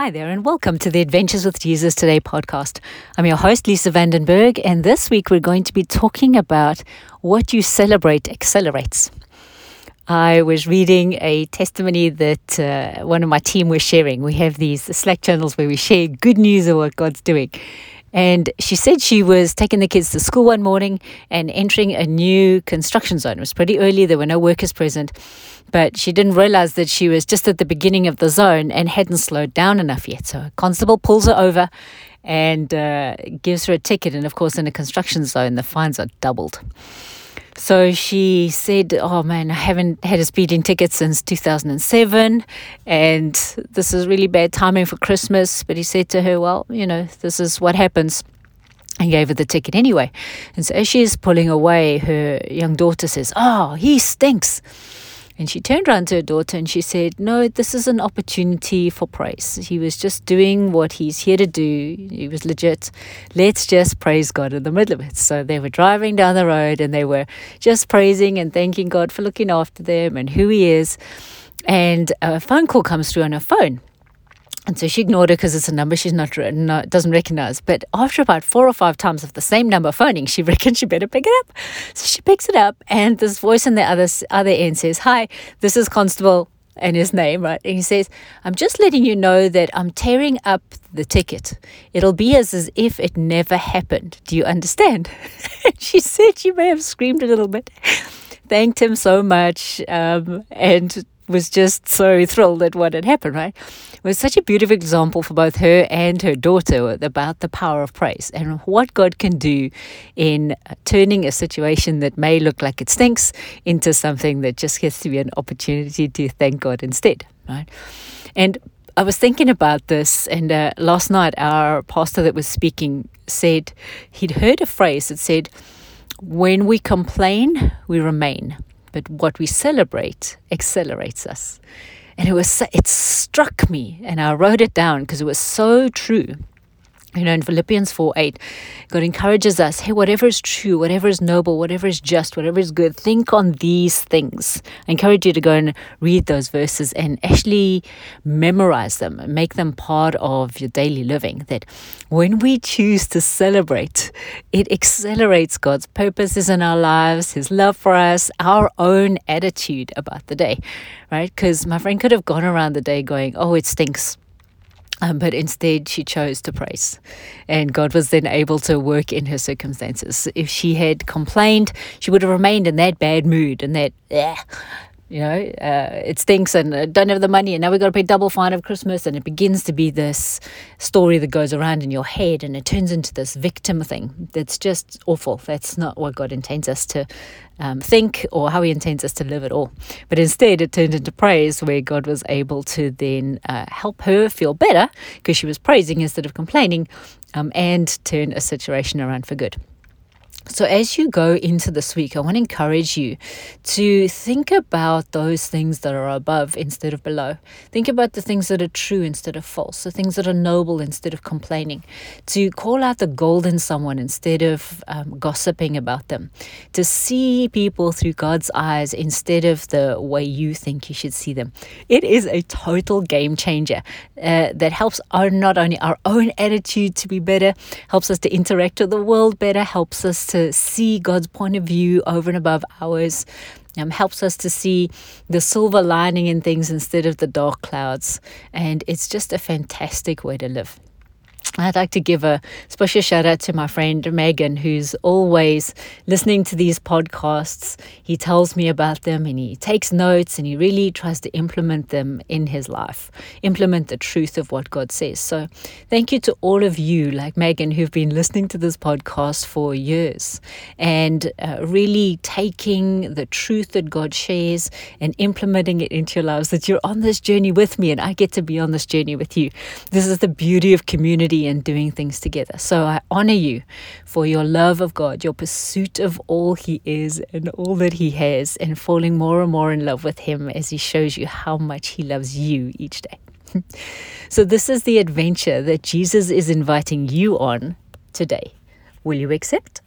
Hi there, and welcome to the Adventures with Jesus Today podcast. I'm your host, Lisa Vandenberg, and this week we're going to be talking about what you celebrate accelerates. I was reading a testimony that uh, one of my team was sharing. We have these Slack channels where we share good news of what God's doing. And she said she was taking the kids to school one morning and entering a new construction zone. It was pretty early, there were no workers present, but she didn't realize that she was just at the beginning of the zone and hadn't slowed down enough yet. So a constable pulls her over and uh, gives her a ticket. And of course, in a construction zone, the fines are doubled. So she said, Oh man, I haven't had a speeding ticket since 2007, and this is really bad timing for Christmas. But he said to her, Well, you know, this is what happens. And gave her the ticket anyway. And so as she is pulling away, her young daughter says, Oh, he stinks. And she turned around to her daughter and she said, No, this is an opportunity for praise. He was just doing what he's here to do. He was legit. Let's just praise God in the middle of it. So they were driving down the road and they were just praising and thanking God for looking after them and who He is. And a phone call comes through on her phone. And so she ignored it because it's a number she's not, not doesn't recognize. But after about four or five times of the same number phoning, she reckons she better pick it up. So she picks it up, and this voice on the other other end says, "Hi, this is Constable." And his name, right? And he says, I'm just letting you know that I'm tearing up the ticket. It'll be as, as if it never happened. Do you understand? she said she may have screamed a little bit, thanked him so much, um, and was just so thrilled at what had happened, right? It was such a beautiful example for both her and her daughter about the power of praise and what God can do in turning a situation that may look like it stinks into something that just gets to be an opportunity to thank God instead, right? And I was thinking about this, and uh, last night our pastor that was speaking said he'd heard a phrase that said, When we complain, we remain but what we celebrate accelerates us. And it was it struck me, and I wrote it down because it was so true. You know, in Philippians 4 8, God encourages us hey, whatever is true, whatever is noble, whatever is just, whatever is good, think on these things. I encourage you to go and read those verses and actually memorize them, make them part of your daily living. That when we choose to celebrate, it accelerates God's purposes in our lives, His love for us, our own attitude about the day, right? Because my friend could have gone around the day going, oh, it stinks um, but instead, she chose to praise. And God was then able to work in her circumstances. If she had complained, she would have remained in that bad mood and that, you know, uh, it stinks and uh, don't have the money and now we've got to pay double fine of Christmas. And it begins to be this story that goes around in your head and it turns into this victim thing that's just awful. That's not what God intends us to um, think or how He intends us to live at all. But instead, it turned into praise where God was able to then uh, help her feel better because she was praising instead of complaining um, and turn a situation around for good. So, as you go into this week, I want to encourage you to think about those things that are above instead of below. Think about the things that are true instead of false, the things that are noble instead of complaining, to call out the gold in someone instead of um, gossiping about them, to see people through God's eyes instead of the way you think you should see them. It is a total game changer uh, that helps our, not only our own attitude to be better, helps us to interact with the world better, helps us to to see God's point of view over and above ours. Um, helps us to see the silver lining in things instead of the dark clouds. And it's just a fantastic way to live. I'd like to give a special shout out to my friend Megan, who's always listening to these podcasts. He tells me about them and he takes notes and he really tries to implement them in his life, implement the truth of what God says. So, thank you to all of you, like Megan, who've been listening to this podcast for years and uh, really taking the truth that God shares and implementing it into your lives. That you're on this journey with me and I get to be on this journey with you. This is the beauty of community and doing things together. So I honor you for your love of God, your pursuit of all He is and all that He has, and falling more and more in love with Him as He shows you how much He loves you each day. so, this is the adventure that Jesus is inviting you on today. Will you accept?